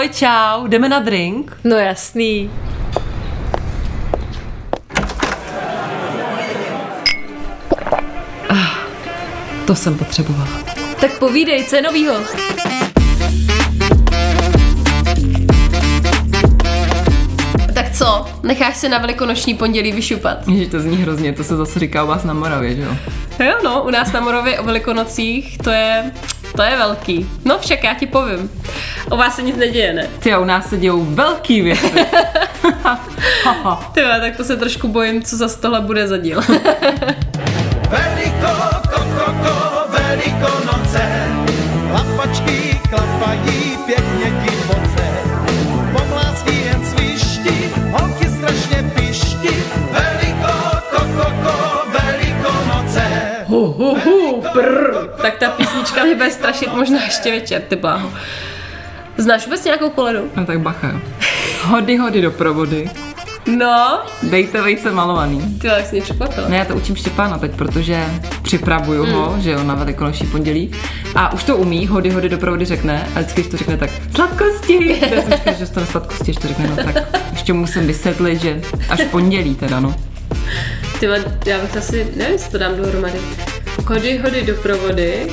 Ahoj, čau, jdeme na drink? No jasný. To jsem potřebovala. Tak povídej, co je novýho? Tak co, necháš se na velikonoční pondělí vyšupat? Ježiš, to zní hrozně, to se zase říká u vás na Moravě, že jo? Jo, no, u nás na Moravě o velikonocích to je, to je velký. No však já ti povím. O vás se nic neděje, ne? Ty u nás se dějou velký věci. Ty tak to se trošku bojím, co za tohle bude za díl. Veliko, ko, ko, ko, velikonoce, klapačky klapají pěkně ti moce. Pomlásky jen svišti, holky strašně pišti, veliko, ko, ko, ko, velikonoce. hu, hu, hu, prr. Tak ta písnička mě bude strašit možná ještě večer, ty bláho. Znáš vůbec nějakou koledu? No tak bacha. Hody, hody do provody. No, Dejte vejce malovaný. ty jak jsi mě překvapila. Ne, já to učím Štěpána teď, protože připravuju ho, že jo, na velikonoční pondělí. A už to umí, hody, hody doprovody řekne, a vždycky, když to řekne, tak sladkosti. Já jsem říkala, že to na sladkosti, když to řekne, no tak ještě musím vysvětlit, že až pondělí teda, no. Ty já bych asi, nevím, jestli to dám dohromady. Hody, hody do provody,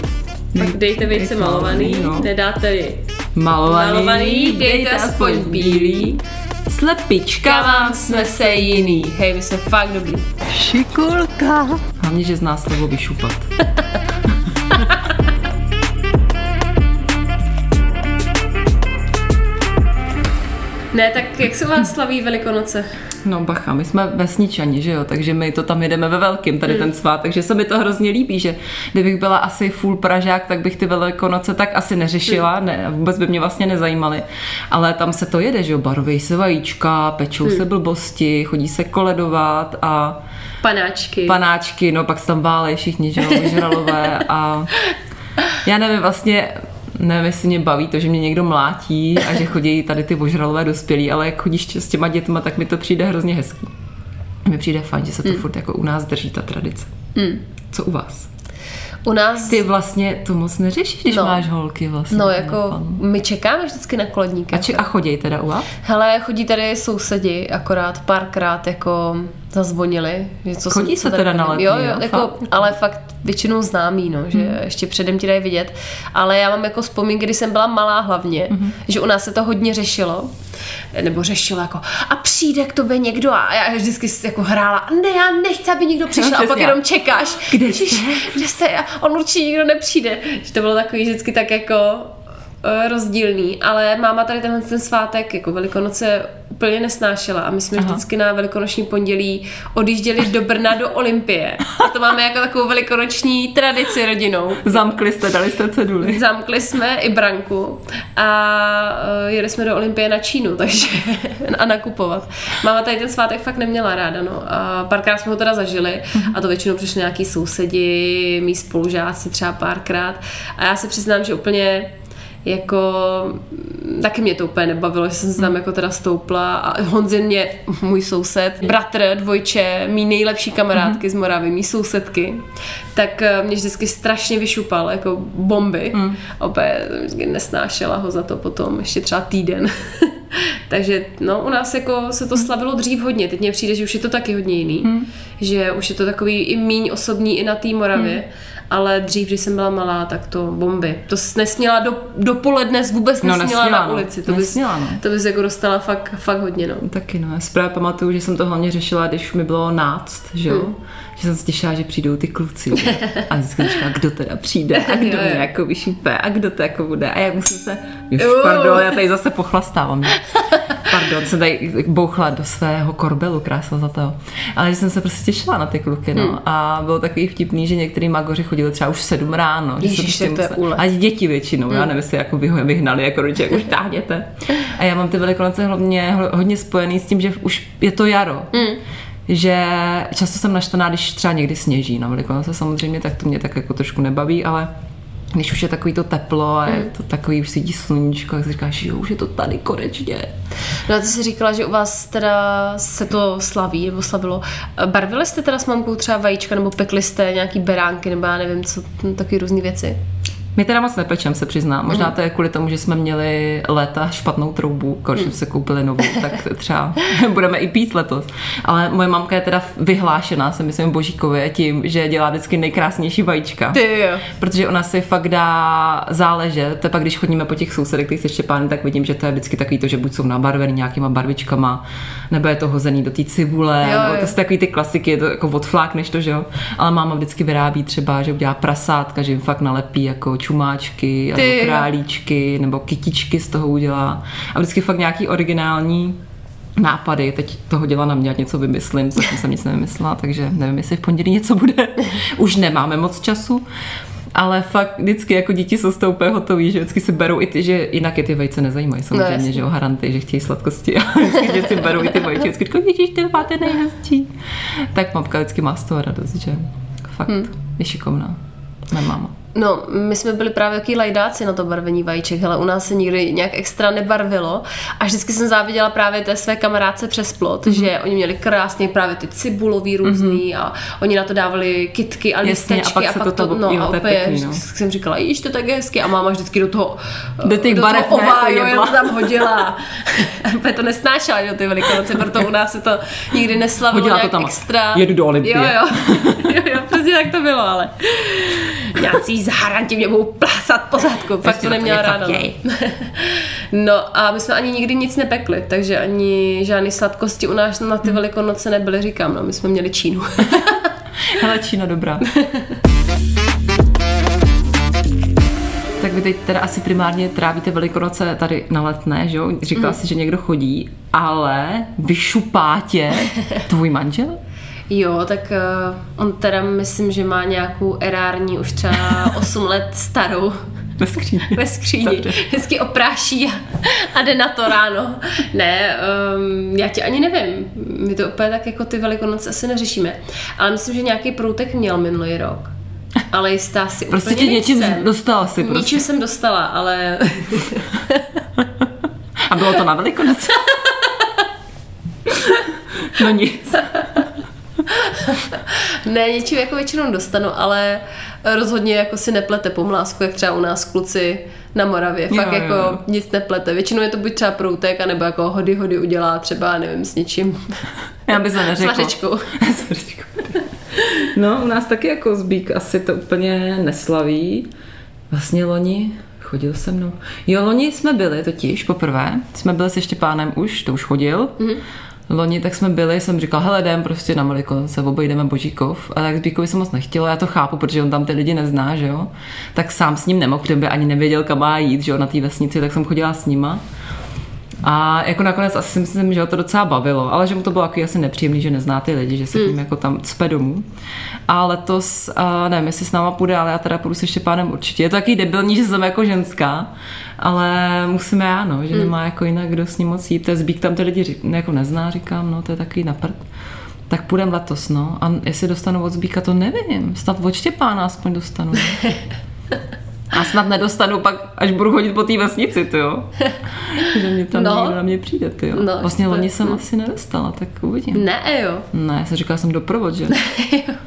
pak dejte vejce malovaný, no. nedáte-li Malovaný, Malovaný, dejte aspoň bílý. Slepička Kavám snese jiný. Hej, vy jste fakt dobrý. Šikulka. Hlavně, že zná slovo vyšupat. Ne, tak jak se vás slaví Velikonoce? No bacha, my jsme vesničani, že jo, takže my to tam jedeme ve velkým, tady ten svátek, že se mi to hrozně líbí, že kdybych byla asi full Pražák, tak bych ty velikonoce tak asi neřešila, ne, vůbec by mě vlastně nezajímaly, ale tam se to jede, že jo, barví se vajíčka, pečou se blbosti, chodí se koledovat a Panáčky. panáčky, no pak se tam válej všichni, že jo, vyžralové a já nevím vlastně, nevím, jestli mě baví to, že mě někdo mlátí a že chodí tady ty ožralové dospělí, ale jak chodíš s těma dětma, tak mi to přijde hrozně hezký. Mi přijde fajn, že se to furt jako u nás drží ta tradice. Co u vás? U nás... Ty vlastně to moc neřešíš, když No. máš holky vlastně. No jako, panu. my čekáme vždycky na koledníka. A, či, a chodí teda u vás? Hele, chodí tady sousedi, akorát párkrát jako zazvonili. Že co Chodí se tady teda na letní, Jo, jo, jo? jako, Fakt? ale fakt většinou známý, no, že Mhm. ještě předem ti dají vidět. Ale já mám jako vzpomínky, kdy jsem byla malá hlavně, Mhm. že u nás se to hodně řešilo. Nebo řešilo jako, a přijde k tobě někdo a já vždycky jako hrála, ne, já nechci, aby někdo přišel a pak přesně. jenom čekáš. Kde jste? Kde jste? A on určitě nikdo nepřijde. Že to bylo takový vždycky tak jako rozdílný, ale máma tady tenhle ten svátek jako Velikonoce úplně nesnášela a my jsme Aha. vždycky na velikonoční pondělí odjížděli do Brna do Olympie. A to máme jako takovou velikonoční tradici rodinou. Zamkli jste, dali jste ceduly. Zamkli jsme i branku a uh, jeli jsme do Olympie na Čínu, takže a nakupovat. Máma tady ten svátek fakt neměla ráda, no. A párkrát jsme ho teda zažili a to většinou přišli nějaký sousedi, mý spolužáci třeba párkrát. A já se přiznám, že úplně jako taky mě to úplně nebavilo, že jsem se tam jako teda stoupla a Honzin mě, můj soused, bratr, dvojče, mý nejlepší kamarádky z Moravy, mý sousedky, tak eh, mě vždycky strašně vyšupal, jako bomby. Mm. Opět nesnášela ho za to potom, ještě třeba týden. Takže no, u nás jako se to slavilo dřív hodně, teď mně přijde, že už je to taky hodně jiný, mm. že už je to takový i míň osobní i na té Moravě, mm. Ale dřív, když jsem byla malá, tak to bomby. To jsi nesměla do, dopoledne, vůbec No, nesměla, nesměla, na no. ulici. To bys, Nesměla, no. to bys jako dostala fakt, fakt hodně, no. Taky no, já si právě pamatuju, že jsem to hlavně řešila, když mi bylo náct, že jo? Hmm. Že jsem se těšila, že přijdou ty kluci. A vždycky říkala, kdo teda přijde a kdo mě jako vyšupe a kdo to jako bude. A jak musím se, už pardon, já tady zase pochlastávám. že? Pardon, jsem tady bouchla do svého korbelu krásno za to. Ale že jsem se prostě těšila na ty kluky, no. Hmm. A bylo takový vtipný, že některý magoři chodili třeba už sedm ráno. že se Ježiš, prostě to je. A děti většinou, já nevím, jestli jako vyhnali jako rodiče, už táhněte. A já mám ty velikonoce hlavně ho- hodně spojený s tím, že už je to jaro. Mm. Že často jsem naštvaná, když třeba někdy sněží na velikonoce samozřejmě, tak to mě tak jako trošku nebaví, ale když už je takový to teplo a je to takový, už svítí sluníčko, tak si říkáš, jo, už je to tady konečně. No a ty jsi říkala, že u vás teda se to slaví, nebo slavilo. Barvili jste teda s mamkou třeba vajíčka, nebo pekli jste nějaký beránky, nebo já nevím, co, hm, taky různé věci? My teda moc nepečem, se přiznám. Možná to je kvůli tomu, že jsme měli léta špatnou troubu, když jsme se koupili novou, tak třeba budeme i pít letos. Ale moje mamka je teda vyhlášená, se myslím, Božíkově tím, že dělá vždycky nejkrásnější vajíčka. Ty jo. Protože ona si fakt dá záležet. To pak, když chodíme po těch sousedech, který se Štěpány, tak vidím, že to je vždycky takový to, že buď jsou nabarvený nějakýma barvičkama, nebo je to hozený do té cibule, Jo, jo. to jsou takový ty klasiky, je to jako odflákneš to, že jo. Ale máma vždycky vyrábí třeba, že udělá prasátka, že jim fakt nalepí jako čumáčky, Ty nebo králíčky, nebo kytičky z toho udělá. A vždycky fakt nějaký originální nápady, teď toho dělá na mě, ať něco vymyslím, zatím jsem nic nevymyslela, takže nevím, jestli v pondělí něco bude. Už nemáme moc času, ale fakt vždycky jako děti jsou z toho úplně hotový, že vždycky si berou i ty, že jinak je ty vejce nezajímají samozřejmě, jasně. že jo, haranty, že chtějí sladkosti a vždycky si berou i ty vejce, vždycky říkají, vidíš, ty máte nejhezčí. Tak mamka vždycky má z toho radost, že fakt Hmm. je šikovná. Mé máma. No, my jsme byli právě jaký lajdáci na to barvení vajíček, ale u nás se nikdy nějak extra nebarvilo. A vždycky jsem záviděla právě té své kamarádce přes plot, Mhm. mm-hmm. že oni měli krásně právě ty cibulový různý mm-hmm. a oni na to dávali kitky a Jasně, listečky a pak a pak to to, tam- no, jo, a to opět pěkný, no. jsem říkala, jíš, to tak je hezky a máma vždycky do toho Do těch do barev, toho ne, to ová, jo, to tam hodila. A to nesnášela, že jo, ty velikonoce, proto u nás se to nikdy neslavilo Hodila to nějak tam. extra. Jedu do Olympie. Jo, jo. jo, jo, přesně tak to bylo, ale nějací zaharanti mě budou plásat po zadku. Fakt to neměla ráda. No. no a my jsme ani nikdy nic nepekli, takže ani žádné sladkosti u nás na ty velikonoce nebyly, říkám, no, my jsme měli Čínu. Hele, Čína dobrá. Tak vy teď teda asi primárně trávíte velikonoce tady na letné, že jo? Říkala si, že někdo chodí, ale vyšupá tě tvůj manžel? Jo, tak uh, on teda myslím, že má nějakou erární už třeba 8 let starou Ve skříni. ve skříni. Vždycky opráší a, a jde na to ráno. Ne, um, já ti ani nevím. My to úplně tak jako ty velikonoce asi neřešíme. Ale myslím, že nějaký průtek měl minulý rok. Ale jistá si Prostě úplně tě něčím nejsem. dostala si prostě. Ničím jsem dostala, ale A bylo to na velikonoce? No nic. ne, něčím jako většinou dostanu, ale rozhodně jako si neplete pomlásku, jak třeba u nás kluci na Moravě. Fakt Jo, jo, jako jo. nic neplete. Většinou je to buď třeba proutek, anebo jako hody hody udělá třeba, nevím, s něčím. Já bych to S neřekla. vařečkou. S vařečkou. No, u nás taky jako zbík asi to úplně neslaví. Vlastně loni chodil se mnou. Jo, loni jsme byli totiž poprvé. Jsme byli se Štěpánem už, to už chodil. Mm-hmm. Loni tak jsme byli, jsem říkal, hele, jdem prostě na Velikonoce, obejdeme Božíkov. A tak Zbíkovi jsem moc nechtěla, já to chápu, protože on tam ty lidi nezná, že jo. Tak sám s ním nemohl, protože by ani nevěděl, kam má jít, že jo, na té vesnici, tak jsem chodila s nima. A jako nakonec asi si myslím, že ho to docela bavilo, ale že mu to bylo takový asi nepříjemný, že nezná ty lidi, že se tím jako tam cpe domů. A letos, uh, nevím, jestli s náma půjde, ale já teda půjdu se Štěpánem určitě. Je to taky debilní, že jsem jako ženská, ale musíme já, no, že nemá jako jinak kdo s ním moc jít. To je zbík tam ty lidi řík, jako nezná, říkám, no to je takový naprd. Tak půjdem letos, no. A jestli dostanu od Zbíka, to nevím. Snad od Štěpána aspoň dostanu. A snad nedostanu pak, až budu chodit po té vesnici, ty jo. Že mě tam No. na mě přijde, ty jo. No, vlastně to- loni jsem asi nedostala, tak uvidím. Ne, jo. Ne, já jsem říkala, jsem doprovod, že?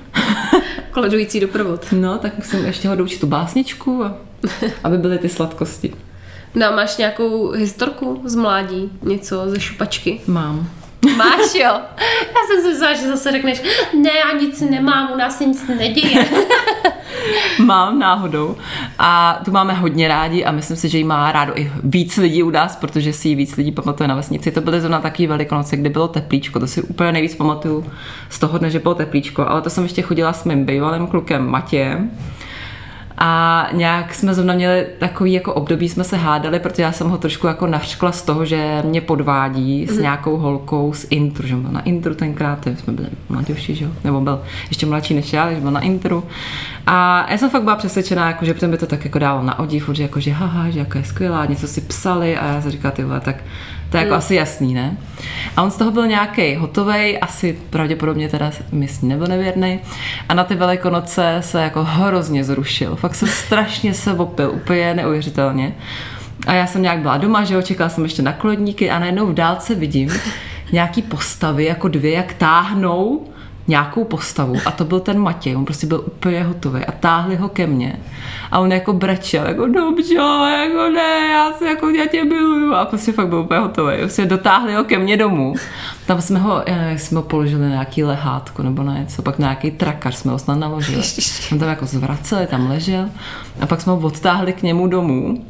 Koledující doprovod. No, tak musím ještě ho doučit tu básničku, a, aby byly ty sladkosti. No a máš nějakou historku z mládí? Něco ze šupačky? Mám. Máš, jo? Já jsem si myslela, že zase řekneš, ne, já nic nemám, u nás se nic neděje. Mám náhodou. A tu máme hodně rádi a myslím si, že ji má rádo i víc lidí u nás, protože si ji víc lidí pamatuje na vesnici. To byly zrovna takový velikonoce, kdy bylo teplíčko. To si úplně nejvíc pamatuju z toho dne, že bylo teplíčko. Ale to jsem ještě chodila s mým bývalým klukem Matějem. A nějak jsme zrovna měli takový jako období, jsme se hádali, protože já jsem ho trošku jako navřkla z toho, že mě podvádí s nějakou holkou z intru, že on byl na intru tenkrát, jsme byli mladší, že jo, nebo byl ještě mladší než já, takže byl na intru. A já jsem fakt byla přesvědčená, jako, že by to tak jako dalo na odiv, že jako, že haha, že jako je skvělá, něco si psali a já jsem říkala, ty vole, tak to je jako asi jasný, ne? A on z toho byl nějaký hotovej, asi pravděpodobně teda místní nebo nevěrný. A na ty velikonoce se jako hrozně zrušil. Fakt se strašně se opil, úplně neuvěřitelně. A já jsem nějak byla doma, že jo, čekala jsem ještě na klodníky a najednou v dálce vidím nějaký postavy, jako dvě, jak táhnou nějakou postavu a to byl ten Matěj, on prostě byl úplně hotový a táhli ho ke mně a on jako brečel, jako dobře, jako ne, já se jako já tě miluju a prostě fakt byl úplně hotový. Prostě dotáhli ho ke mně domů. Tam jsme ho, já nevím, jsme ho položili na nějaký lehátko nebo na něco, pak na nějaký trakař jsme ho snad naložili. On tam jako zvraceli, tam ležel a pak jsme ho odtáhli k němu domů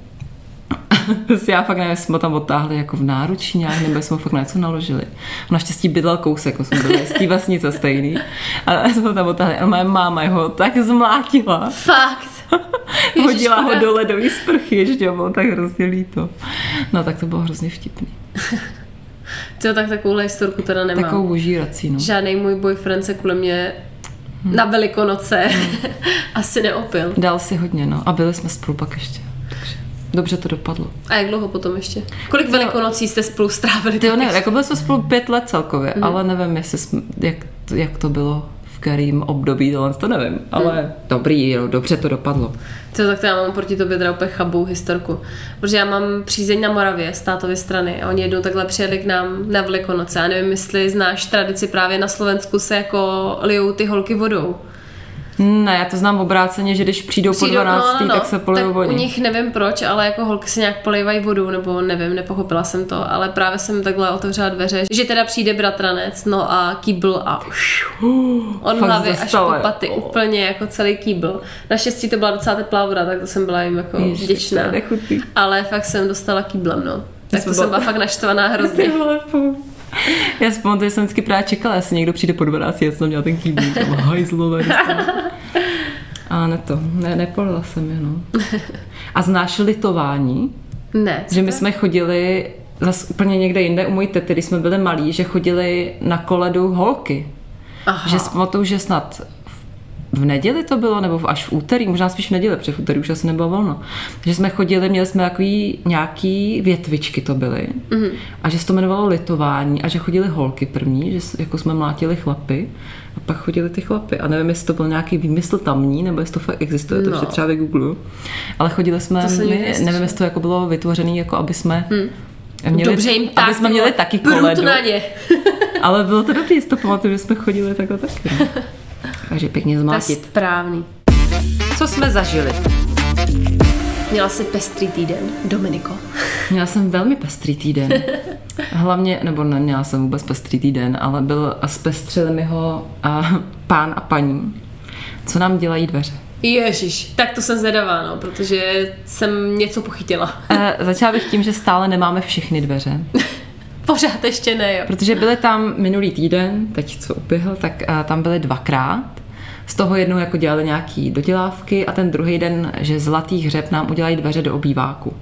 já fakt nevím, jsme ho tam odtáhli jako v náručí nějak, nebo jsme ho fakt na něco naložili. Naštěstí bydlel kousek, jsme byli z té vesnice stejný. A jsme ho tam odtáhli a moje máma ho tak zmlátila. Fakt. Hodila ho do ledové sprchy, ještě bylo tak hrozně líto. No tak to bylo hrozně vtipný. To tak takovouhle historku teda nemám. Takovou ožírací, no. Žádný můj boyfriend se kvůli mě na velikonoce asi neopil. Dal si hodně, no. A byli jsme spolu pak ještě. Dobře to dopadlo. A jak dlouho potom ještě? Kolik velikonocí jste spolu strávili? Ty ne, jako byli jsme spolu pět let celkově, mm. ale nevím, jestli jsme, jak, jak to bylo v kterým období, tohle to nevím, ale mm. dobrý, jo, dobře to dopadlo. Co, tak to já mám proti tobě teda úplně chabou historku. Protože já mám přízeň na Moravě z tátovy strany a oni jednou takhle přijeli k nám na Velikonoce. Já nevím, jestli znáš tradici právě na Slovensku se jako lijou ty holky vodou. Ne, já to znám obráceně, že když přijdou, po 12, tak se polejou no, tak oni. u nich nevím proč, ale jako holky se nějak polejvají vodou, nebo nevím, nepochopila jsem to, ale právě jsem takhle otevřela dveře, že teda přijde bratranec, no a kýbl a od Fakt hlavy až po paty, úplně jako celý kýbl. Naštěstí to byla docela teplá voda, tak to jsem byla jim jako Ježiš, vděčná. Ale fakt jsem dostala kýblem, no. Tak to jsem byla fakt naštvaná hrozně. Já si pamatuju, že jsem vždycky právě čekala, jestli někdo přijde po 12, já jsem měla ten kýbl, tam hajzlové. A ne to, ne, nepolila jsem je, no. A znáš litování? Ne. Že my jsme chodili zase úplně někde jinde u mojí tety, když jsme byli malí, že chodili na koledu holky. Aha. Že si pamatuju, že snad v neděli to bylo, nebo v- až v úterý, možná spíš v neděli, protože v úterý už asi nebylo volno. Že jsme chodili, měli jsme takový nějaký větvičky to byly mm-hmm. a že se to jmenovalo litování a že chodili holky první, že jako jsme mlátili chlapy a pak chodili ty chlapy. A nevím, jestli to byl nějaký výmysl tamní, nebo jestli to fakt existuje, to No. no. třeba vygoogluju. Ale chodili jsme, To my, nevím, jestli to jako bylo vytvořené, jako aby jsme hmm. měli, Dobře jim tak. aby jsme měli taky koledu. Ale bylo to dobrý, to pamatuju, že jsme chodili takhle taky. Takže pěkně To je zmlátit. správný. Co jsme zažili? Měla jsi pestrý týden, Dominiko. Měla jsem velmi pestrý týden. Hlavně, nebo neměla jsem vůbec pestrý týden, ale byl a zpestřili mi ho a pán a paní. Co nám dělají dveře? Ježíš, tak to jsem zvedavá, no, protože jsem něco pochytila. E, začala bych tím, že stále nemáme všechny dveře. Pořád ještě ne, jo. Protože byly tam minulý týden, teď co uběhl, tak a, tam byly dvakrát. Z toho jednou jako dělali nějaký dodělávky a ten druhý den, že zlatý hřeb nám udělají dveře do obýváku.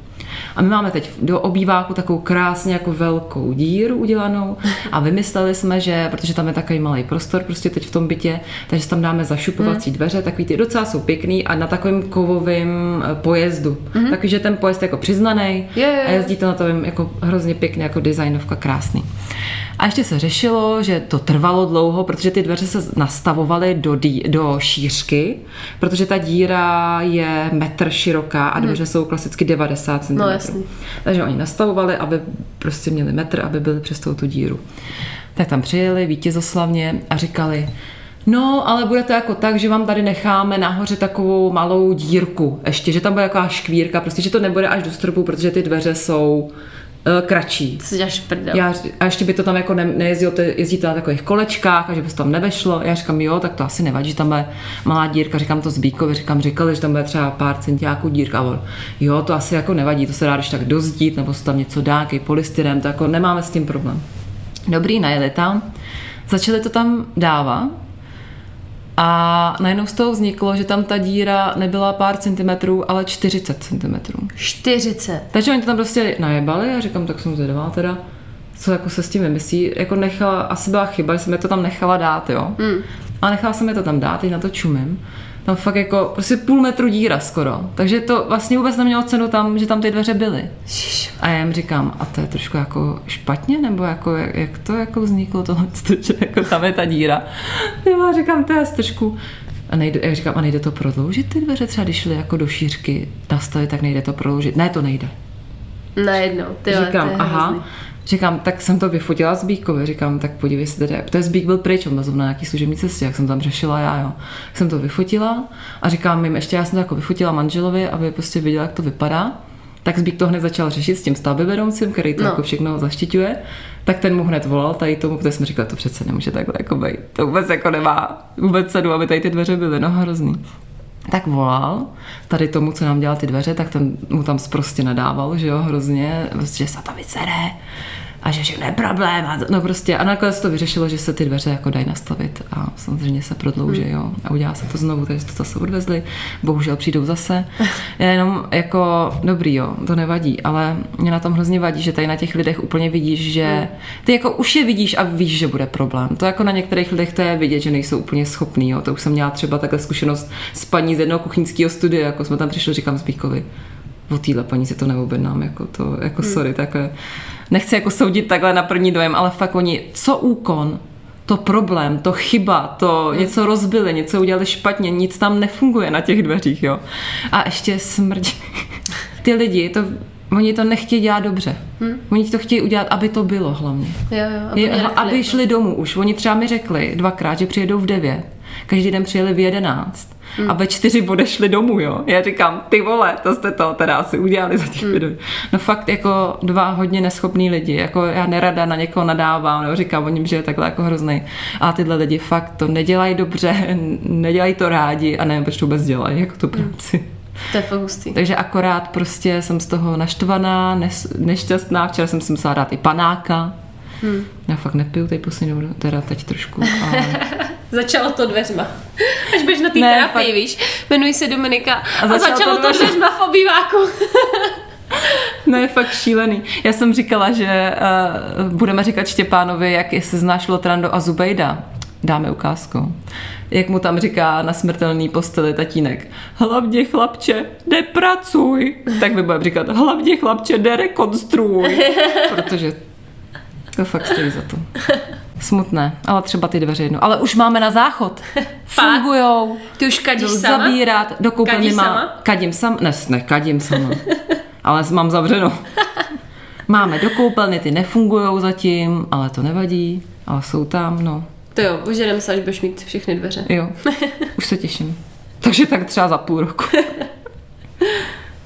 A my máme teď do obýváku takovou krásně jako velkou díru udělanou a vymysleli jsme, že, protože tam je takový malý prostor prostě teď v tom bytě, takže tam dáme zašupovací dveře, takový ty docela jsou pěkný a na takovém kovovém eh, pojezdu. Takže že ten pojezd je jako přiznaný Je, je, a je. jezdí to na tom jako hrozně pěkně, jako designovka, krásný. A ještě se řešilo, že to trvalo dlouho, protože ty dveře se nastavovaly do, dí, do šířky, protože ta díra je metr široká a dveře jsou klasicky 90 cm. No, jasný. Takže oni nastavovali, aby prostě měli metr, aby byli přes tou tu díru. Tak tam přijeli vítězoslavně a říkali, No, ale bude to jako tak, že vám tady necháme nahoře takovou malou dírku ještě, že tam bude taková škvírka, prostě, že to nebude až do stropu, protože ty dveře jsou kratší. To si děláš prdel. Já, a ještě by to tam jako ne, nejezdilo, to jezdí to na takových kolečkách a že by se tam nevešlo. Já říkám, jo, tak to asi nevadí, že tam bude malá dírka, říkám to Zbíkovi, říkám, říkali, že tam bude třeba pár centiáků dírka. A on, jo, to asi jako nevadí, to se dá když tak dozdít, nebo se tam něco dá, nějaký polystyrén, to jako nemáme s tím problém. Dobrý, najeli tam, začali to tam dávat a najednou z toho vzniklo, že tam ta díra nebyla pár centimetrů, ale 40 centimetrů. 40. Takže oni to tam prostě najebali a říkám, tak jsem zvědavá teda, co jako se s tím vymyslí. Jako nechala, asi byla chyba, že jsem je to tam nechala dát, jo. Mm. A nechala jsem je to tam dát, teď na to čumím. Tam fakt jako prostě půl metru díra skoro. Takže to vlastně vůbec nemělo cenu tam, že tam ty dveře byly. A já jim říkám, a to je trošku jako špatně, nebo jako, jak, jak to jako vzniklo tohle, že jako tam je ta díra. Já říkám, to je trošku... A nejde, jak říkám, a nejde to prodloužit ty dveře, třeba když šly jako do šířky nastavit, tak nejde to prodloužit. Ne, to nejde. Najednou, ty Říkám, to je aha. hrozný. Říkám, tak jsem to vyfotila z Bíkovi, říkám, tak podívej se tady, to je Zbík byl pryč, on byl zrovna na nějaký služební cestě, jak jsem tam řešila já, jo. Tak jsem to vyfotila a říkám jim, ještě já jsem to jako vyfotila manželovi, aby prostě viděla, jak to vypadá. Tak Zbík to hned začal řešit s tím stavbyvedoucím, který to No. jako všechno zaštiťuje. Tak ten mu hned volal tady tomu, protože jsme říkali, to přece nemůže takhle jako být. To vůbec jako nemá vůbec cenu, aby tady ty dveře byly, no hrozný. Tak volal tady tomu, co nám dělal ty dveře, tak ten mu tam prostě nadával, že jo, hrozně, prostě, že se to vycere a že všechno je problém. A, to- no prostě, a nakonec to vyřešilo, že se ty dveře jako dají nastavit a samozřejmě se prodlouží, jo, a udělá se to znovu, takže to zase odvezli, bohužel přijdou zase. Jenom jako, dobrý, jo, to nevadí, ale mě na tom hrozně vadí, že tady na těch lidech úplně vidíš, že ty jako už je vidíš a víš, že bude problém. To jako na některých lidech to je vidět, že nejsou úplně schopný, jo. To už jsem měla třeba takhle zkušenost s paní z jednoho kuchyňského studia, jako jsme tam přišli, říkám Zbíkovi, o téhle paní si to neobjednám, jako to, jako hmm. sorry, takhle. Nechci jako soudit takhle na první dojem, ale fakt oni, co úkon, to problém, to chyba, to hmm. něco rozbili, něco udělali špatně, nic tam nefunguje na těch dveřích, jo. A ještě smrdí. Ty lidi, to, oni to nechtějí dělat dobře. Hmm. Oni to chtějí udělat, aby to bylo hlavně. Jo, jo, aby Je, aby šli domů už. Oni třeba mi řekli dvakrát, že přijedou v 9. Každý den přijeli v 11. A ve čtyři odešli domů, jo. Já říkám, ty vole, to jste to teda asi udělali za těch hmm. No fakt jako dva hodně neschopní lidi. Jako já nerada na někoho nadávám, nebo říkám o něm, že je takhle jako hrozný. A tyhle lidi fakt to nedělají dobře, nedělají to rádi a nevím, proč to vůbec dělají, jako tu práci. To je fakt hustý. Takže akorát prostě jsem z toho naštvaná, nes, nešťastná. Včera jsem si musela dát i panáka. Hmm. Já fakt nepiju teď poslední dobu, teda teď trošku. Ale... Začalo to dveřma. Až budeš na té terapii, fakt. víš, jmenuji se Dominika a, A začalo, začalo to to dveřma. dveřma v obýváku. No je fakt šílený. Já jsem říkala, že uh, budeme říkat Štěpánovi, jak jestli znáš Lotrando a Zubejda. Dáme ukázku. Jak mu tam říká na smrtelný posteli tatínek. Hlavně chlapče, nepracuj. Tak my budeme říkat, hlavně chlapče, nerekonstruuj. Protože to fakt stojí za to. Smutné, ale třeba ty dveře jedno. Ale už máme na záchod. Fungujou. Ty už kadíš sama? Zabírat, do koupelny má. sama? Kadím sam, ne, ne, kadím sama. ale mám zavřeno. Máme do koupelny, ty nefungujou zatím, ale to nevadí. Ale jsou tam, no. To jo, požerem se, až budeš mít všechny dveře. Jo, už se těším. Takže tak třeba za půl roku.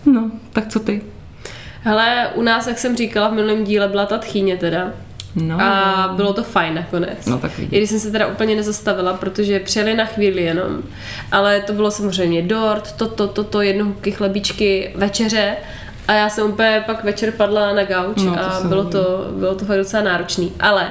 No, tak co ty? Hele, u nás, jak jsem říkala v minulém díle, byla ta tchýně teda. No, A bylo to fajn nakonec. No, tak vidíš. I když jsem se teda úplně nezastavila, protože přijeli na chvíli jenom. Ale to bylo samozřejmě dort, toto, toto, to, jedno hubky chlebíčky, večeře. A já jsem úplně pak večer padla na gauč No, a jsem bylo to, bylo to fakt docela náročný. Ale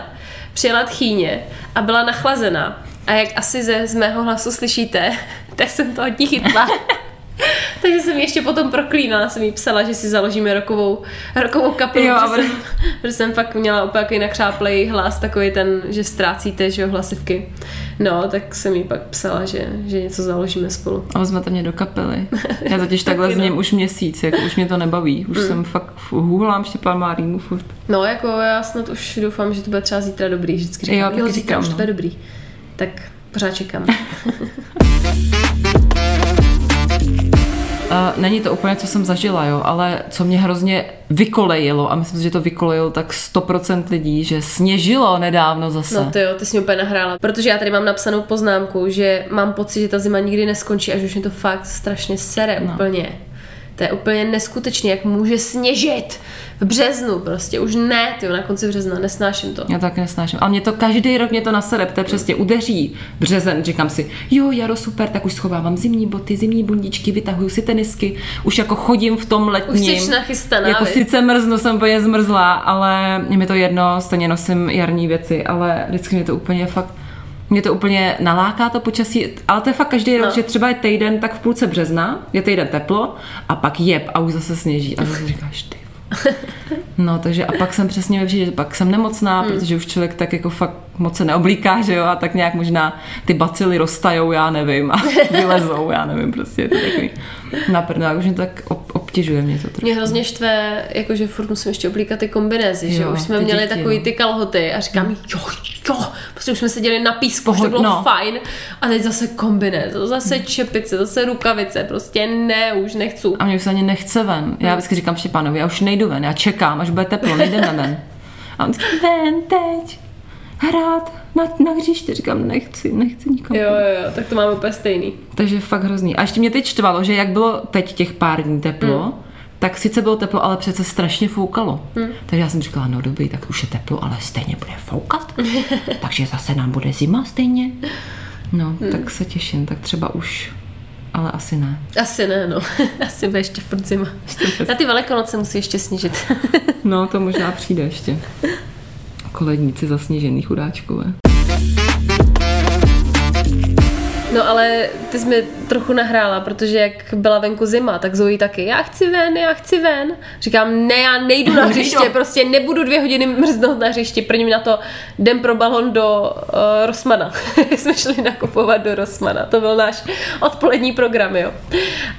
přijela tchýně a byla nachlazená. A jak asi ze, z mého hlasu slyšíte, tak jsem to od ní chytla. Takže jsem ještě potom proklínala, jsem jí psala, že si založíme rokovou, rokovou kapelu, Jo, protože, jsem, protože jsem fakt měla úplně takový nakřáplej hlas, takový ten, že ztrácíte, že jo, hlasivky. No, tak jsem jí pak psala, že, že něco založíme spolu. A vezmete mě do kapely. Já totiž takhle s no. ním už měsíc, jako už mě to nebaví. Už jsem fakt hůlám Štěpán rýmu furt. No, jako já snad už doufám, že to bude třeba zítra dobrý. Vždycky říkám, Jo, jo, zítra říkám, už to no. bude dobrý. Tak pořád čekám. Uh, není to úplně, co jsem zažila, jo, ale co mě hrozně vykolejilo, a myslím si, že to vykolejilo tak 100% lidí, že sněžilo nedávno zase. No to jo, ty jsi mě úplně nahrála. Protože já tady mám napsanou poznámku, že mám pocit, že ta zima nikdy neskončí a že už mě to fakt strašně sere no. úplně. To je úplně neskutečné, jak může sněžit v březnu prostě. Už ne, ty na konci března, nesnáším to. Já to taky nesnáším. Ale mě to každý rok mě to nasere, to přesně udeří březen, říkám si, jo, jaro, super, tak už schovávám zimní boty, zimní bundičky, vytahuju si tenisky, už jako chodím v tom letním. Už jsi nachystaná, Jako viď? sice mrznu, jsem úplně zmrzlá, ale je mi to jedno, stejně nosím jarní věci, ale vždycky mě to úplně fakt mě to úplně naláká to počasí, ale to je fakt každý rok, No. že třeba je týden tak v půlce března, je týden teplo a pak jeb a už zase sněží a zase říkáš ty. No, takže a pak jsem přesně ve že pak jsem nemocná, hmm. protože už člověk tak jako fakt moc se neoblíká, že jo, a tak nějak možná ty bacily roztajou, já nevím, a vylezou, já nevím, prostě je to takový mě to tak ob, obtěžuje mě to trošku. Mě hrozně štve, jakože furt musím ještě oblíkat ty kombinézy, že Jo, už jsme měli děti, takový no. ty kalhoty a říkám, jo, jo, prostě už jsme seděli na písku, už to Pohod- bylo no. fajn a teď zase kombinéz, zase čepice, zase rukavice, prostě ne, už nechci. A mě už se ani nechce ven. Já vždycky říkám Štěpánovi, já už nejdu ven, já čekám, až bude teplo, nejdeme ven. A on říká, ven teď, hrát na, na hřiště. Říkám, nechci, nechci nikam. Jo, jo, jo, tak to máme úplně stejný. Takže fakt hrozný. A ještě mě teď štvalo, že jak bylo teď těch pár dní teplo, mm. tak sice bylo teplo, ale přece strašně foukalo. Mm. Takže já jsem říkala, no dobrý, tak už je teplo, ale stejně bude foukat. Takže zase nám bude zima stejně. No, mm. tak se těším, tak třeba už ale asi ne. Asi ne, no. Asi bude ještě furt zima. Na ty velikonoce musí ještě snížit. No, to možná přijde ještě. Koledníci zasněžený chudáčkové. No ale ty jsi mi trochu nahrála, protože jak byla venku zima, tak Zoe taky, já chci ven, já chci ven. Říkám, ne, já nejdu na hřiště, prostě nebudu dvě hodiny mrznout na hřišti, první na to jdem pro balon do uh, Rosmana. jsme šli nakupovat do Rosmana, to byl náš odpolední program, jo.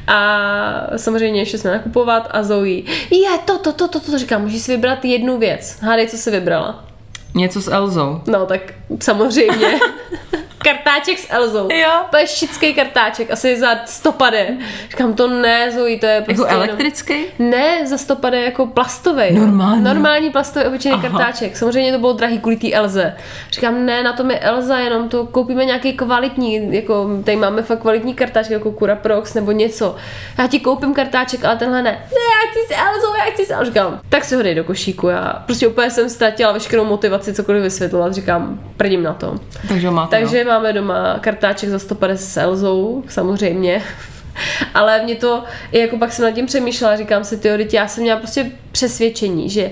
A samozřejmě šli jsme nakupovat a Zoe, je, to, to, to, to, to, říkám, můžeš si vybrat jednu věc. Hádej, co si vybrala. Něco s Elzou. No, tak samozřejmě. kartáček s Elzou. Jo. Pleštický kartáček, asi za stopade. Říkám, to ne, Zoe, to je prostě... Jako elektrický? Jenom... Ne, za stopade jako plastový. Normální. Normální plastový obyčejný Aha. kartáček. Samozřejmě to bylo drahý kvůli té Elze. Říkám, ne, na tom je Elza, jenom to koupíme nějaký kvalitní, jako tady máme fakt kvalitní kartáček, jako Cura Prox nebo něco. Já ti koupím kartáček, ale tenhle ne. Ne, já chci s Elzou, já chci s Elzou. Říkám, tak si ho dej do košíku. Já prostě úplně jsem ztratila veškerou motivaci cokoliv vysvětlovat. Říkám, prdím na to. Takže máte, Takže no máme doma kartáček za 150 s Elzou, samozřejmě. Ale mě to, jako pak jsem nad tím přemýšlela, říkám si, ty já jsem měla prostě přesvědčení, že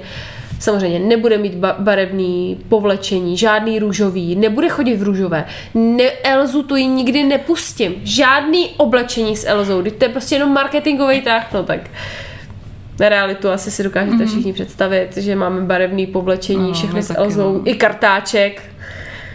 samozřejmě nebude mít barevný povlečení, žádný růžový, nebude chodit v růžové. Ne, Elzu tu ji nikdy nepustím. Žádný oblečení s Elzou, to je prostě jenom marketingový tah, no tak na realitu asi si dokážete mm-hmm. všichni představit, že máme barevný povlečení, no, všechny s Elzou, no. i kartáček.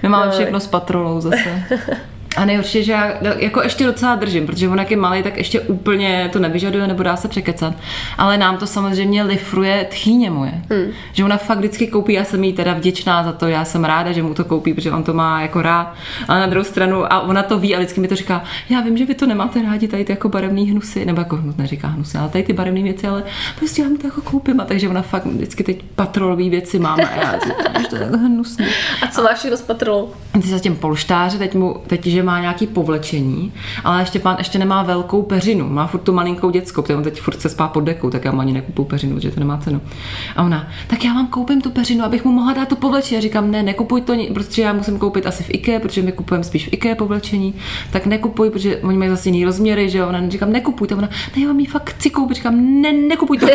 My máme no. všechno s patrolou zase. A nejhorší, že já jako ještě docela držím, protože on jak je malý, tak ještě úplně to nevyžaduje nebo dá se překecat. Ale nám to samozřejmě lifruje tchýně moje. Hmm. Že ona fakt vždycky koupí, já jsem jí teda vděčná za to, já jsem ráda, že mu to koupí, protože on to má jako rád. A na druhou stranu, a ona to ví a vždycky mi to říká, já vím, že vy to nemáte rádi, tady ty jako barevný hnusy, nebo jako hnus neříká hnusy, ale tady ty barevné věci, ale prostě já mu to jako koupím. A takže ona fakt vždycky teď patrolové věci máme a já říkám, že to je hnusný. A co máš všechno s patrolou? Ty zatím polštáře, teď mu, teď, že má nějaký povlečení, ale ještě pán ještě nemá velkou peřinu, má furt tu malinkou dětskou, protože on teď furt se spá pod dekou, tak já mu ani nekupu peřinu, protože to nemá cenu. A ona, tak já vám koupím tu peřinu, abych mu mohla dát to povlečení. Já říkám, ne, nekupuj to, protože já musím koupit asi v IKEA, protože my kupujeme spíš v IKEA povlečení, tak nekupuj, protože oni mají zase jiný rozměry, že jo. Ona říkám, nekupuj to, ona, ne, já vám ji fakt chci koupit, říkám, ne, nekupuj to.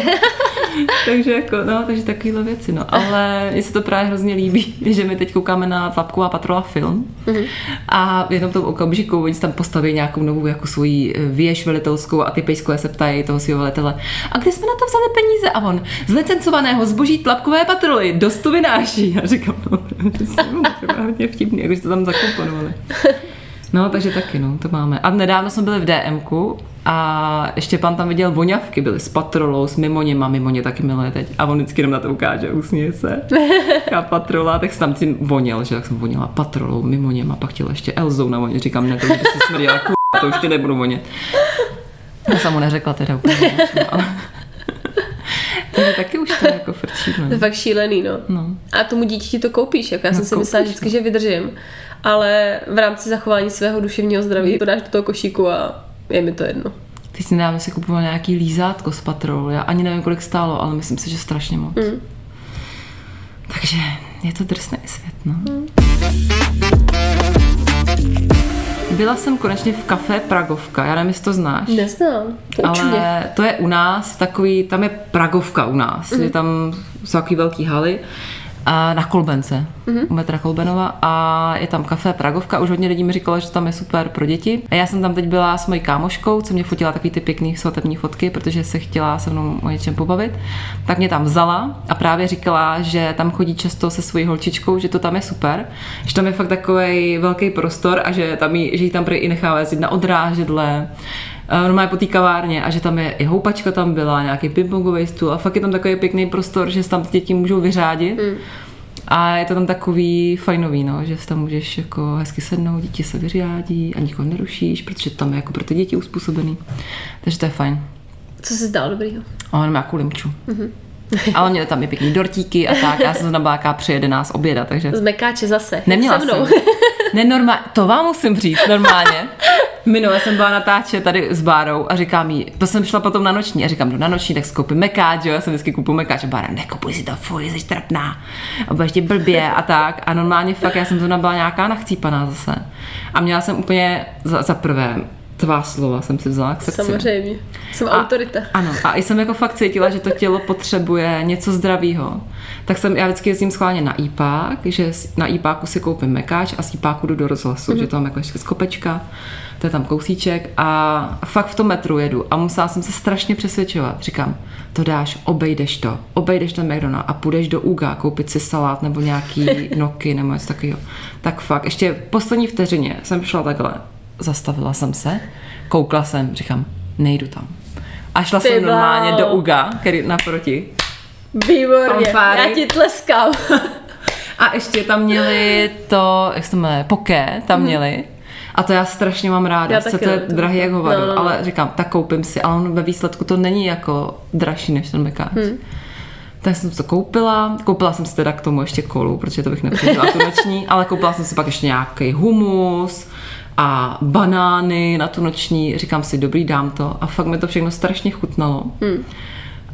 takže jako, no, takže takovéhle věci, no. Ale mně se to právě hrozně líbí, že my teď koukáme na Tlapková patrola film mm-hmm. a v jednom tom okamžiku oni tam postaví nějakou novou jako svoji eh, věž velitelskou a ty pejskové se ptají toho svého velitele. A kde jsme na to vzali peníze? A on z licencovaného zboží Tlapkové patroly dost to vynáší. Já říkám, no, to je hodně vtipný, jakože to tam zakomponovali. No, takže taky, no, to máme. A nedávno jsme byli v DMku a ještě pan tam viděl voňavky, byly s patrolou, s mimoněma, mimoně taky milé teď. A on vždycky jenom na to ukáže, usměje se. A patrola, tak jsem tam tím voněl, že tak jsem voněla patrolou, mimoněma, pak chtěla ještě Elzou na voně. Říkám, ne, to už si smrděla, k***, to už ti nebudu vonět. Já jsem mu neřekla teda úplně. Ale... Takže taky už to jako frčí. No. To je fakt šílený, no. no. A tomu dítěti to koupíš, jako já no, jsem si myslela vždycky, no. že vydržím. Ale v rámci zachování svého duševního zdraví to dáš do toho košíku a je mi to jedno. Teď si nedávno si kupoval nějaký lízátko z patrol. Já ani nevím, kolik stálo, ale myslím si, že strašně moc. Mm. Takže je to drsný svět, no. Mm. Byla jsem konečně v kafe Pragovka, já nevím, jestli to znáš. Neznám, to Ale to je u nás takový, tam je Pragovka u nás, mm. je tam jsou takový velký haly a na Kolbence, mm-hmm. u metra Kolbenova a je tam kafe Pragovka, už hodně lidí mi říkalo, že tam je super pro děti. A já jsem tam teď byla s mojí kámoškou, co mě fotila takový ty pěkný svatební fotky, protože se chtěla se mnou o něčem pobavit. Tak mě tam vzala a právě říkala, že tam chodí často se svojí holčičkou, že to tam je super, že tam je fakt takový velký prostor a že, tam jí, že jí tam i nechává jezdit na odrážedle, normálně po té kavárně a že tam je i houpačka tam byla, nějaký pingpongový stůl a fakt je tam takový pěkný prostor, že se tam děti můžou vyřádit. Mm. A je to tam takový fajnový, no, že si tam můžeš jako hezky sednout, děti se vyřádí a nikoho nerušíš, protože tam je jako pro ty děti uspůsobený. Takže to je fajn. Co jsi zdál dobrýho? A on má jako limču. Mm-hmm. Ale měli tam i pěkný dortíky a tak. Já jsem to jaká přijede nás oběda, takže... Z Mekáče zase. Neměla Se mnou. jsem. Nenormálně, to vám musím říct, normálně. Minule jsem byla natáčet tady s Bárou a říkám jí, to jsem šla potom na noční a říkám, jdu na noční, tak si koupím mekáč, jo, já jsem vždycky kupuju mekáč a Bára, nekupuj si to, fuj, jsi trapná a budeš ti blbě a tak a normálně fakt, já jsem to byla nějaká nachcípaná zase a měla jsem úplně za, za prvé tvá slova jsem si vzala k srdci. Samozřejmě. Jsem A- autorita. Ano, a i jsem jako fakt cítila, že to tělo potřebuje něco zdravého. Tak jsem, já vždycky jezdím schválně na IPák, že na IPáku si koupím mekáč a z IPáku jdu do rozhlasu, že to mám jako ještě z kopečka, to je tam kousíček a fakt v tom metru jedu a musela jsem se strašně přesvědčovat. Říkám, to dáš, obejdeš to, obejdeš ten McDonald a půjdeš do Uga koupit si salát nebo nějaký noky nebo něco takového. Tak fakt, ještě v poslední vteřině jsem šla takhle, zastavila jsem se, koukla jsem, říkám, nejdu tam. A šla Ty jsem normálně do Uga, který naproti. Výborně. Fanfáry. Já ti tleskám. A ještě tam měli to, jak se to jmenuje, poké tam měli. A to já strašně mám ráda. Já Sice to je drahý jak hovado, no, no, no. ale říkám, tak koupím si, ale on ve výsledku to není jako dražší než ten mekáč. Hmm. Tak jsem to koupila. Koupila jsem si teda k tomu ještě kolu, protože to bych nepřežila tu noční, ale koupila jsem si pak ještě nějaký humus a banány na tu noční. Říkám si, dobrý, dám to. A fakt mi to všechno strašně chutnalo. Hmm.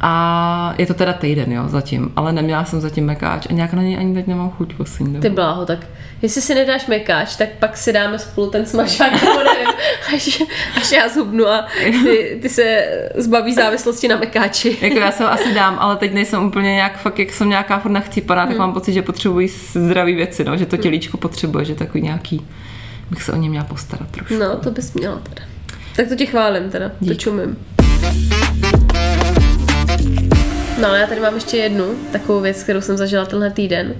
A je to teda týden, jo, zatím, ale neměla jsem zatím mekáč a nějak na něj ani teď nemám chuť poslední dobou. Ty bláho, tak jestli si nedáš mekáč, tak pak si dáme spolu ten smažák, nebo nevím, až, až já zhubnu a ty, ty se zbaví závislosti na mekáči. Jako já se ho asi dám, ale teď nejsem úplně nějak, fakt jak jsem nějaká furt nachcípaná, Hmm. tak mám pocit, že potřebuji zdraví věci, no, že to tělíčko potřebuje, že takový nějaký, bych se o ně měla postarat trošku. No, to bys měla teda. Tak to tě chválím teda, to Dík. čumím. No, já tady mám ještě jednu takovou věc, kterou jsem zažila tenhle týden.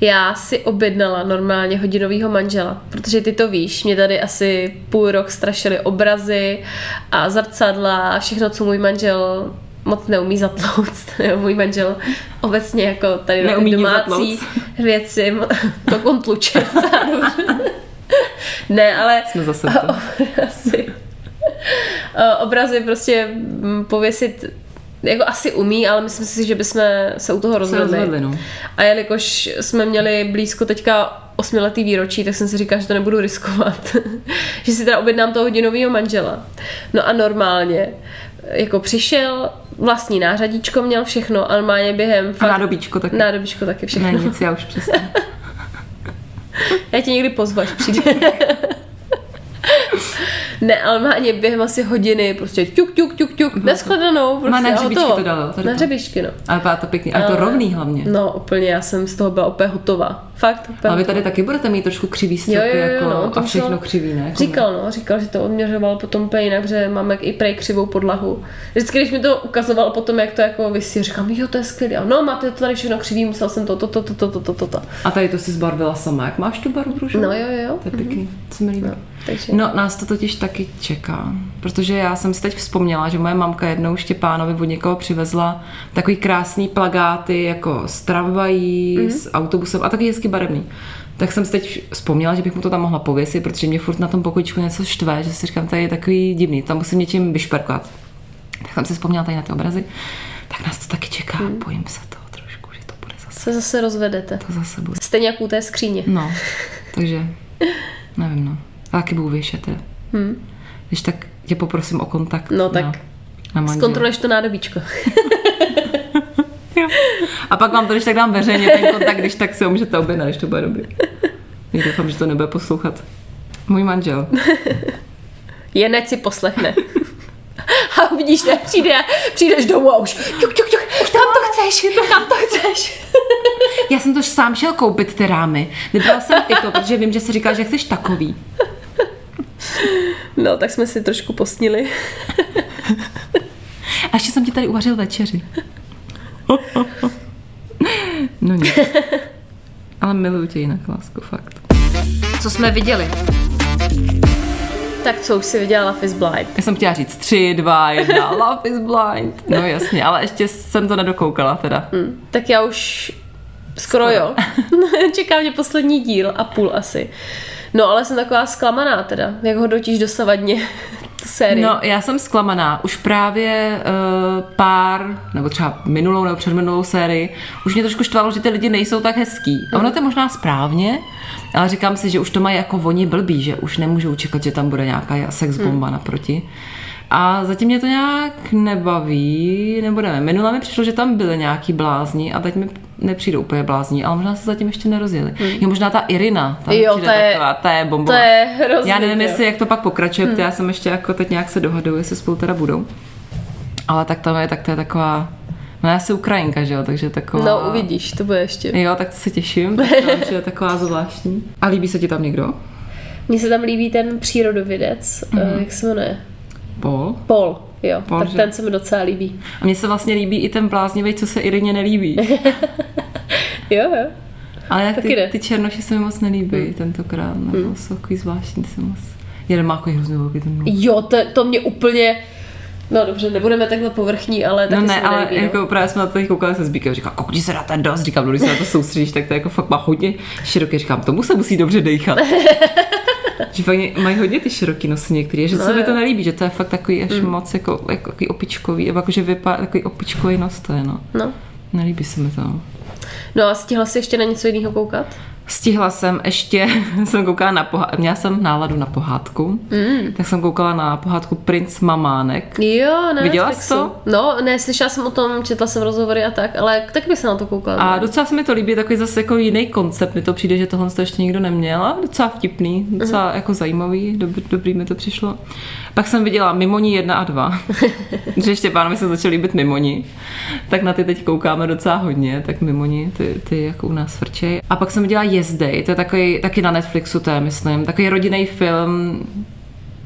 Já si objednala normálně hodinovýho manžela, protože ty to víš, mě tady asi půl rok strašily obrazy a zrcadla a všechno, co můj manžel moc neumí zatlouct. Můj manžel obecně jako tady Neumí domácí věci, to on tluče. ne, ale Jsme zase obrazy. Obrazy prostě pověsit jako asi umí, ale myslím si, že bychom se u toho rozhodli. no. A jelikož jsme měli blízko teďka osmiletý výročí, tak jsem si říkala, že to nebudu riskovat. že si teda objednám toho hodinového manžela. No a normálně jako přišel, vlastní nářadíčko měl všechno, a normálně během... A nádobíčko taky. Nádobíčko taky všechno. Ne, nic, já už přestanu. Já tě někdy pozvu, až přijde. Ne, ale má ani během asi hodiny, prostě ťuk, ťuk, ťuk, ťuk, mm-hmm. Prostě, Má na hřebičky to dalo. To na hřebičky, no. Ale to pěkný, ale, ale to rovný hlavně. No, úplně, já jsem z toho byla opět hotová. Fakt. opět Ale vy tady taky budete mít trošku křivý stopy jo, jo, jo, jako, no, a všechno no, křivý, ne? Jako říkal, no, říkal, že to odměřoval potom úplně jinak, že máme i prej křivou podlahu. Vždycky, když mi to ukazoval potom, jak to jako vysí, říkám, jo, to je skvělé. No, máte to tady všechno křivý, musel jsem to, to, to, to, to, to, to, to. A tady to si zbarvila sama. Jak máš tu barvu růžovou? No jo, jo. To je pěkný, mm-hmm. co mi líbí. No takže. No, nás to totiž taky čeká, protože já jsem si teď vzpomněla, že moje mamka jednou Štěpánovi od někoho přivezla takový krásný plagáty jako s tramvají, mm. s autobusem a taky hezky barevný. Tak jsem si teď vzpomněla, že bych mu to tam mohla pověsit, protože mě furt na tom pokojičku něco štve, že si říkám, tady je takový divný, tam musím něčím vyšperkovat. Tak jsem si vzpomněla tady na ty obrazy. Tak nás to taky čeká, mm. bojím se toho trošku, že to bude zase. Se zase rozvedete. To zase bude. Stejně jako u té skříně. No, takže nevím, no. Taky budu věšet teda. Hmm. Když tak tě poprosím o kontakt. No tak na, na. Zkontroluješ to nádobíčko. A pak vám to, když tak dám veřejně ten kontakt, když tak si ho můžete objednat, když to bude dobrý. Já doufám, že to nebude poslouchat můj manžel. Jenec si poslechne. A vidíš, ne, přijde, přijdeš domů a už ťuk, ťuk, ťuk, už tam to chceš, tam to chceš. Já jsem to sám šel koupit ty rámy. Vybral jsem i to, protože vím, že se říká, že chceš takový. No, tak jsme si trošku posnili. A ještě jsem ti tady uvařil večeři. No nic. Ale miluju tě jinak, lásko, fakt. Co jsme viděli? Tak co, už si viděla Life is Blind. Já jsem chtěla říct 3, 2, 1, love is blind. No jasně, ale ještě jsem to nedokoukala teda. Hm, tak já už skoro jo. Čeká mě poslední díl a půl asi. No ale jsem taková zklamaná teda, jak ho dotíž dosavadně. sérii. No, já jsem zklamaná. Už právě uh, pár, nebo třeba minulou nebo předminulou sérii, už mě trošku štvalo, že ty lidi nejsou tak hezký. A ono to je možná správně, ale říkám si, že už to mají jako oni blbí, že už nemůžou čekat, že tam bude nějaká sex bomba naproti. A zatím mě to nějak nebaví, nebo nevím. Minule mi přišlo, že tam byly nějaký blázni a teď mi nepřijdou úplně blázni, ale možná se zatím ještě nerozjeli. Hmm. Jo, možná ta Irina, ta Jo, to je- taková, ta je to bombová. je hrozný. Já nevím, jo. jestli jak to pak pokračuje, hmm. já jsem ještě jako teď nějak se dohaduju, jestli spolu teda budou. Ale tak tam je, tak to je taková, no já jsem Ukrajinka, že jo, takže taková... No, uvidíš, to bude ještě. Jo, tak to se těším, tak to je taková zvláštní. A líbí se ti tam někdo? Mně se tam líbí ten přírodovědec, mm. jak se jmenuje? Paul? Paul, jo, Paul, tak že? ten se mi docela líbí. A mně se vlastně líbí i ten bláznivý, co se Irině nelíbí. Jo, jo. Ale ty, ty černoši se mi moc nelíbí hmm. tentokrát, no, hmm. jsou takový zvláštní, se moc. Jeden má takový hrozně velký ten. Jo, to, to mě úplně... No dobře, nebudeme takhle povrchní, ale taky No ne, ale nelíbí, jako no. právě jsme na to koukali se Zbíkem, říkal, koukni se na ten dost, říkám, no, když se na to soustředíš, tak to jako fakt má hodně široký, říkám, tomu se musí dobře dejchat. že fakt mají hodně ty široký nosy některý, že No se mi to nelíbí, že to je fakt takový až moc jako, jako takový opičkový, nebo jako, že vypadá takový opičkový nos to je, no. no. Nelíbí se mi to. No a stihla jsi ještě na něco jiného koukat? Stihla jsem ještě, jsem koukala na pohádku, měla jsem náladu na pohádku, mm. tak jsem koukala na pohádku Princ Mamánek. Jo, ne. Viděla jsi to? No, ne, slyšela jsem o tom, četla jsem rozhovory a tak, ale tak by se na to koukala. A docela se mi to líbí, takový zase jako jiný koncept, mi to přijde, že tohle to ještě nikdo neměl, a docela vtipný, docela jako zajímavý, dobrý, dobrý mi to přišlo. Pak jsem viděla Mimoni 1 a 2, že ještě pánovi se začaly líbit Mimoni, tak na ty teď koukáme docela hodně, tak Mimoni, ty, ty jako u nás frčej. A pak jsem viděla Jezdej, to je takový, taky na Netflixu, to je, myslím, takový rodinný film,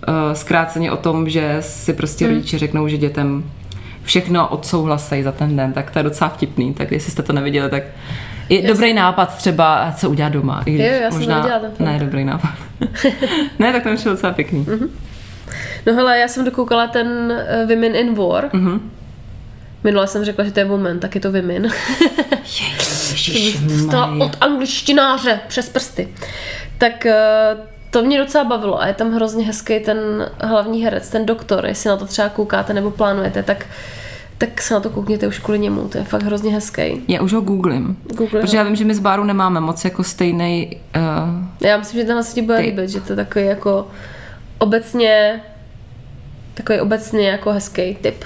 uh, zkráceně o tom, že si prostě rodiče řeknou, že dětem všechno odsouhlasej za ten den, tak to je docela vtipný, tak jestli jste to neviděli, tak je dobrý nápad třeba, co udělat doma. I když Jo, já jsem možná ten. Ne, dobrý nápad. ne, tak ten šel docela pěkný. Mhm. No hele, já jsem dokoukala ten uh, Women in War. Mhm. Minule jsem řekla, že to je woman, tak je to women. Stala od angličtináře přes prsty. Tak eh, to mě docela bavilo a je tam hrozně hezký ten hlavní herec, ten doktor, jestli na to třeba koukáte nebo plánujete, tak tak se na to koukněte už kvůli němu, to je fakt hrozně hezký. Já už ho googlím. Google protože ho. já vím, že my z Báru nemáme moc jako stejný. Uh, Já myslím, že tenhle se ti bude líbit, že to je takový jako obecně takový obecně jako hezký typ.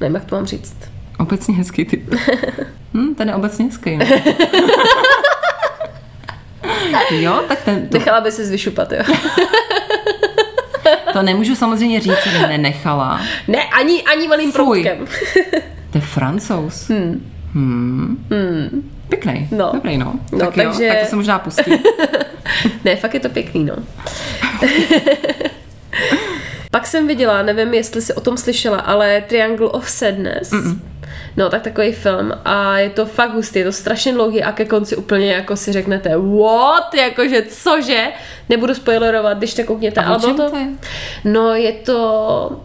Nevím, jak to mám říct. obecně hezký typ. hm, ten je obecně hezký. No. jo, tak ten, to, Nechala by se zvyšupat, jo. to nemůžu samozřejmě říct, že nenechala. Ne, ani, ani malým proutkem. To je francouz. Hmm. Hmm. Pěkný. No. Dobrý, no. No, tak jo, takže- tak to se možná pustí. ne, fakt je to pěkný, no. Pak jsem viděla, nevím, jestli jsi o tom slyšela, ale Triangle of Sadness. Mm-mm. No, tak takový film a je to fakt hustý, je to strašně dlouhý a ke konci úplně jako si řeknete what, jakože cože, nebudu spoilerovat, když to koukněte, A ale to, no je to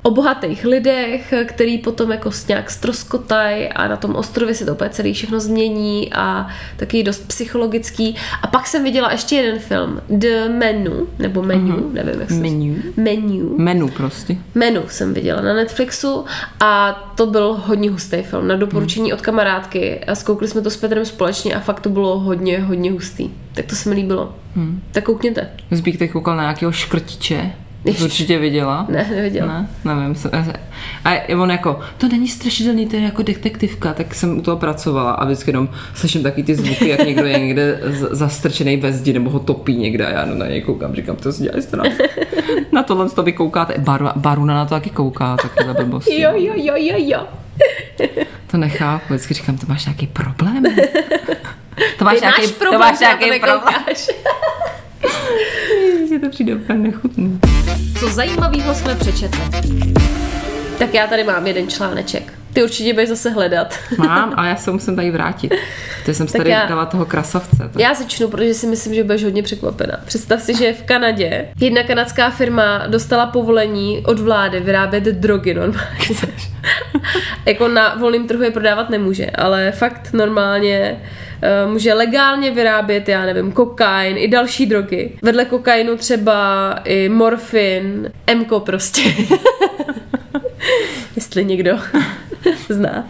o bohatých lidech, který potom jako nějak stroskotají a na tom ostrově se to úplně celý všechno změní a taky dost psychologický. A pak jsem viděla ještě jeden film, The Menu, nebo Menu, nevím jak se Menu. Menu. Menu prostě. Menu jsem viděla na Netflixu a to byl hodně hustý film na doporučení od kamarádky a zkoukli jsme to s Petrem společně a fakt to bylo hodně, hodně hustý. Tak to se mi líbilo. Hmm. Tak koukněte. Zbík teď koukal na nějakého škrtiče. Jsi určitě viděla. Ne, neviděla. Ne, nevím. A on jako, to není strašidelný, to je jako detektivka, tak jsem u toho pracovala a vždycky jenom slyším taky ty zvuky, jak někdo je někde zastrčený ve zdi nebo ho topí někde a já na něj koukám, říkám, to si děláš strach. Na tohle to vy koukáte, Baru, Baruna na to taky kouká, taky za blbosti. Jo, jo, jo, jo, jo. To nechápu, vždycky říkám, to máš nějaký problém? To máš Ty máš nějaký, problém, to máš na to nějaký problém. Že to přijde úplně nechutný. Co zajímavého jsme přečetli? Tak já tady mám jeden článeček. Ty určitě budeš zase hledat. Mám, ale já se musím tady vrátit. To jsem Tak tady já- dala toho krasavce. Tak. Já začnu, protože si myslím, že budeš hodně překvapená. Představ si, že v Kanadě jedna kanadská firma dostala povolení od vlády vyrábět drogy normálně. jako na volném trhu je prodávat nemůže, ale fakt normálně eh, může legálně vyrábět, já nevím, kokain i další drogy. Vedle kokainu třeba i morfin, MKO prostě. Jestli někdo zná.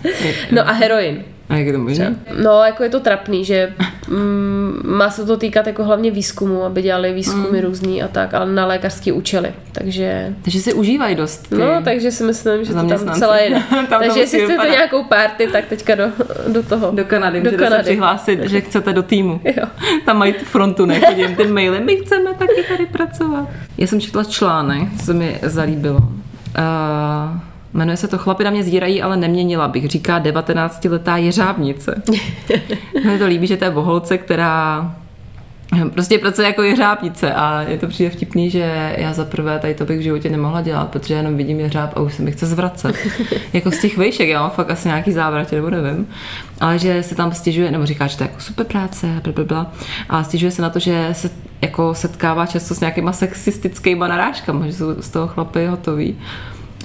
No a heroin. A jak je to možné? No, jako je to trapný, že mm, má se to týkat jako hlavně výzkumu, aby dělali výzkumy Mm. různý a tak, ale na lékařský účely. Takže Takže si užívají dost. Ty. No, takže si myslím, že to tam celé jde. Tam takže jestli chcete vypadat. nějakou party, tak teďka do, do toho. Do Kanady, Do můžete se Kanady. přihlásit, že chcete do týmu. Jo. Tam mají tu frontu, ne? Chodím ty maily, my chceme taky tady pracovat. Já jsem četla článek, co mi zalíbilo. Uh, jmenuje se to Chlapi na mě zírají, ale neměnila bych, říká 19-letá jeřábnice. Mně to líbí, že to je boholce, která prostě pracuje jako jeřábnice a je to přijde vtipný, že já za prvé tady to bych v životě nemohla dělat, protože jenom vidím jeřáb a už se mi chce zvracet. jako z těch vejšek, já mám fakt asi nějaký závratě, nebo nevím. Ale že se tam stěžuje, nebo říká, že to je jako super práce, bla, bla, bla. A stěžuje se na to, že se jako setkává často s nějakýma sexistickýma narážkama, že jsou z toho chlapy hotový.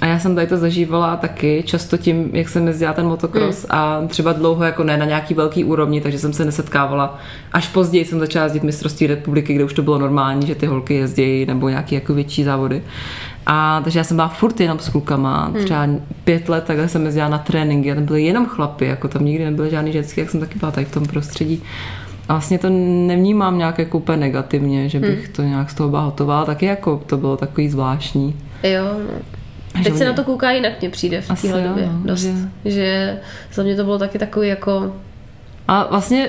A já jsem tady to zažívala taky, často tím, jak jsem jezdila ten motocross mm. a třeba dlouho jako ne na nějaký velký úrovni, takže jsem se nesetkávala. Až později jsem začala jezdit mistrovství republiky, kde už to bylo normální, že ty holky jezdí nebo nějaký jako větší závody. A takže já jsem byla furt jenom s klukama, třeba pět let takhle jsem jezdila na tréninky a tam byly jenom chlapy, jako tam nikdy nebyly žádný ženský, jak jsem taky byla tady v tom prostředí. A vlastně to nevnímám nějak jako úplně negativně, že bych to nějak z toho byla hotová, taky jako to bylo takový zvláštní. Jo, Teď se na to kouká jinak mě přijde v téhle době. no, dost. že- Že... za mě to bylo taky takový jako... A vlastně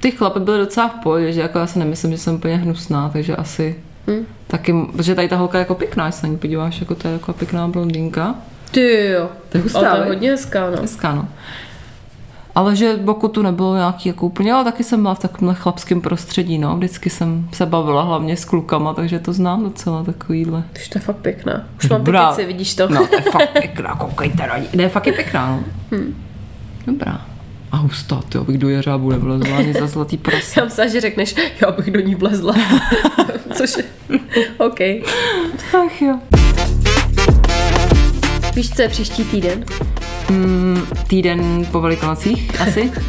ty chlapy byly docela v pohodě, že jako já si nemyslím, že jsem úplně hnusná, takže asi Hm? taky, protože tady ta holka je jako pěkná, jestli se na ní podíváš, jako to je jako pěkná blondýnka. Ty jo. To je hustá, to je hodně hezká, no. Hezká, no. Ale že pokud tu nebylo nějaký jako úplně, ale taky jsem byla v takovémhle chlapském prostředí, no. Vždycky jsem se bavila hlavně s klukama, takže to znám docela takovýhle. Už to je fakt pěkná. Už mám Dobrá. ty kici, vidíš to? No, to je fakt pěkná, koukejte na ní. Ne, fakt je pěkná, no. Hm. Dobrá. A hustá, ty abych do jeřábu nevlezla ani za zlatý prase. Já myslím, že řekneš, já bych do ní vlezla. Což je... OK. Ach jo. Víš, co je příští týden? Mm, týden po velikonocích asi?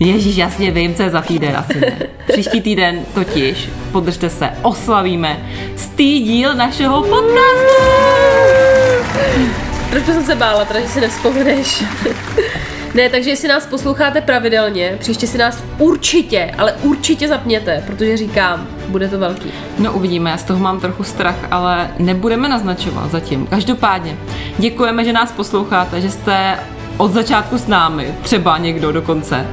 Ježíš, jasně vím, co je za týden, asi ne. Příští týden totiž, podržte se, oslavíme stý díl našeho podcastu. Trošku jsem se bála, teda, že si nevzpomeneš. Ne, takže jestli nás posloucháte pravidelně, příště si nás určitě, ale určitě zapněte, protože říkám, bude to velký. No uvidíme, já z toho mám trochu strach, ale nebudeme naznačovat zatím. Každopádně, děkujeme, že nás posloucháte, že jste od začátku s námi, třeba někdo dokonce.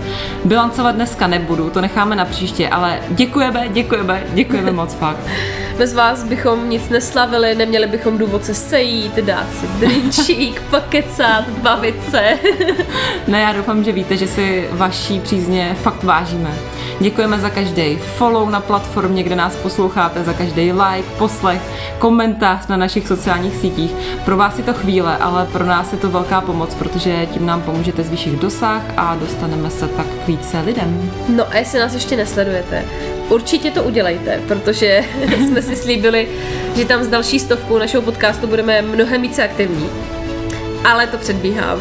Bilancovat dneska nebudu, to necháme na příště, ale děkujeme, děkujeme, děkujeme moc fakt. Bez vás bychom nic neslavili, neměli bychom důvod se sejít, dát si drinčík, pokecat, bavit se. Ne, já doufám, že víte, že si vaší přízně fakt vážíme. Děkujeme za každý follow na platformě, kde nás posloucháte, za každý like, poslech, komentář na našich sociálních sítích. Pro vás je to chvíle, ale pro nás je to velká pomoc, protože tím nám pomůžete zvýšit dosah a dostaneme se tak k více lidem. No a jestli nás ještě nesledujete, určitě to udělejte, protože jsme si slíbili, že tam s další stovkou našeho podcastu budeme mnohem více aktivní. Ale to předbíhám.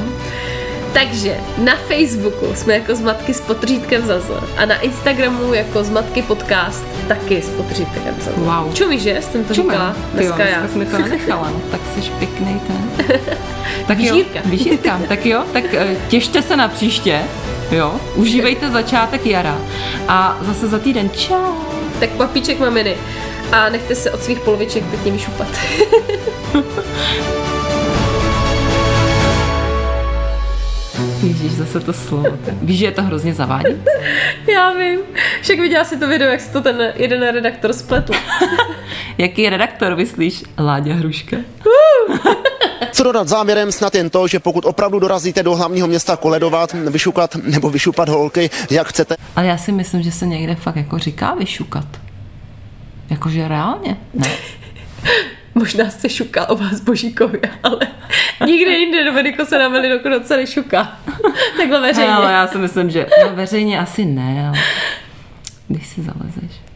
Takže na Facebooku jsme jako Zmatky s potřítkem Zaza a na Instagramu jako Zmatky podcast taky s potřítkem Zaza. Wow. Čumíš, že? Jsem to říkala dneska já. jsem to nenechala, no. tak jsi pěkný ten. tak jo, Vyžírka. vyžírka. Tak jo, tak eh, těšte se na příště, jo, užívejte začátek jara a zase za týden čau. Tak papíček maminy. A nechte se od svých poloviček pěkně vyšupat. Ježíš, zase to slovo. Víš, že je to hrozně zavádí? Já vím. Však viděla si to video, jak si to ten jeden redaktor spletl. Jaký redaktor myslíš? Láďa Hruška. Co dodat závěrem snad jen to, že pokud opravdu dorazíte do hlavního města koledovat, vyšukat nebo vyšupat holky, jak chcete, Ale já si myslím, že se někde fakt jako říká vyšukat. Jakože reálně? Ne. Možná se šuká o vás Božíkově, ale nikde jinde Dominiko se na Velikonoce nešuká. Takhle veřejně. Ale já si myslím, že no, veřejně asi ne, ale když si zalezeš.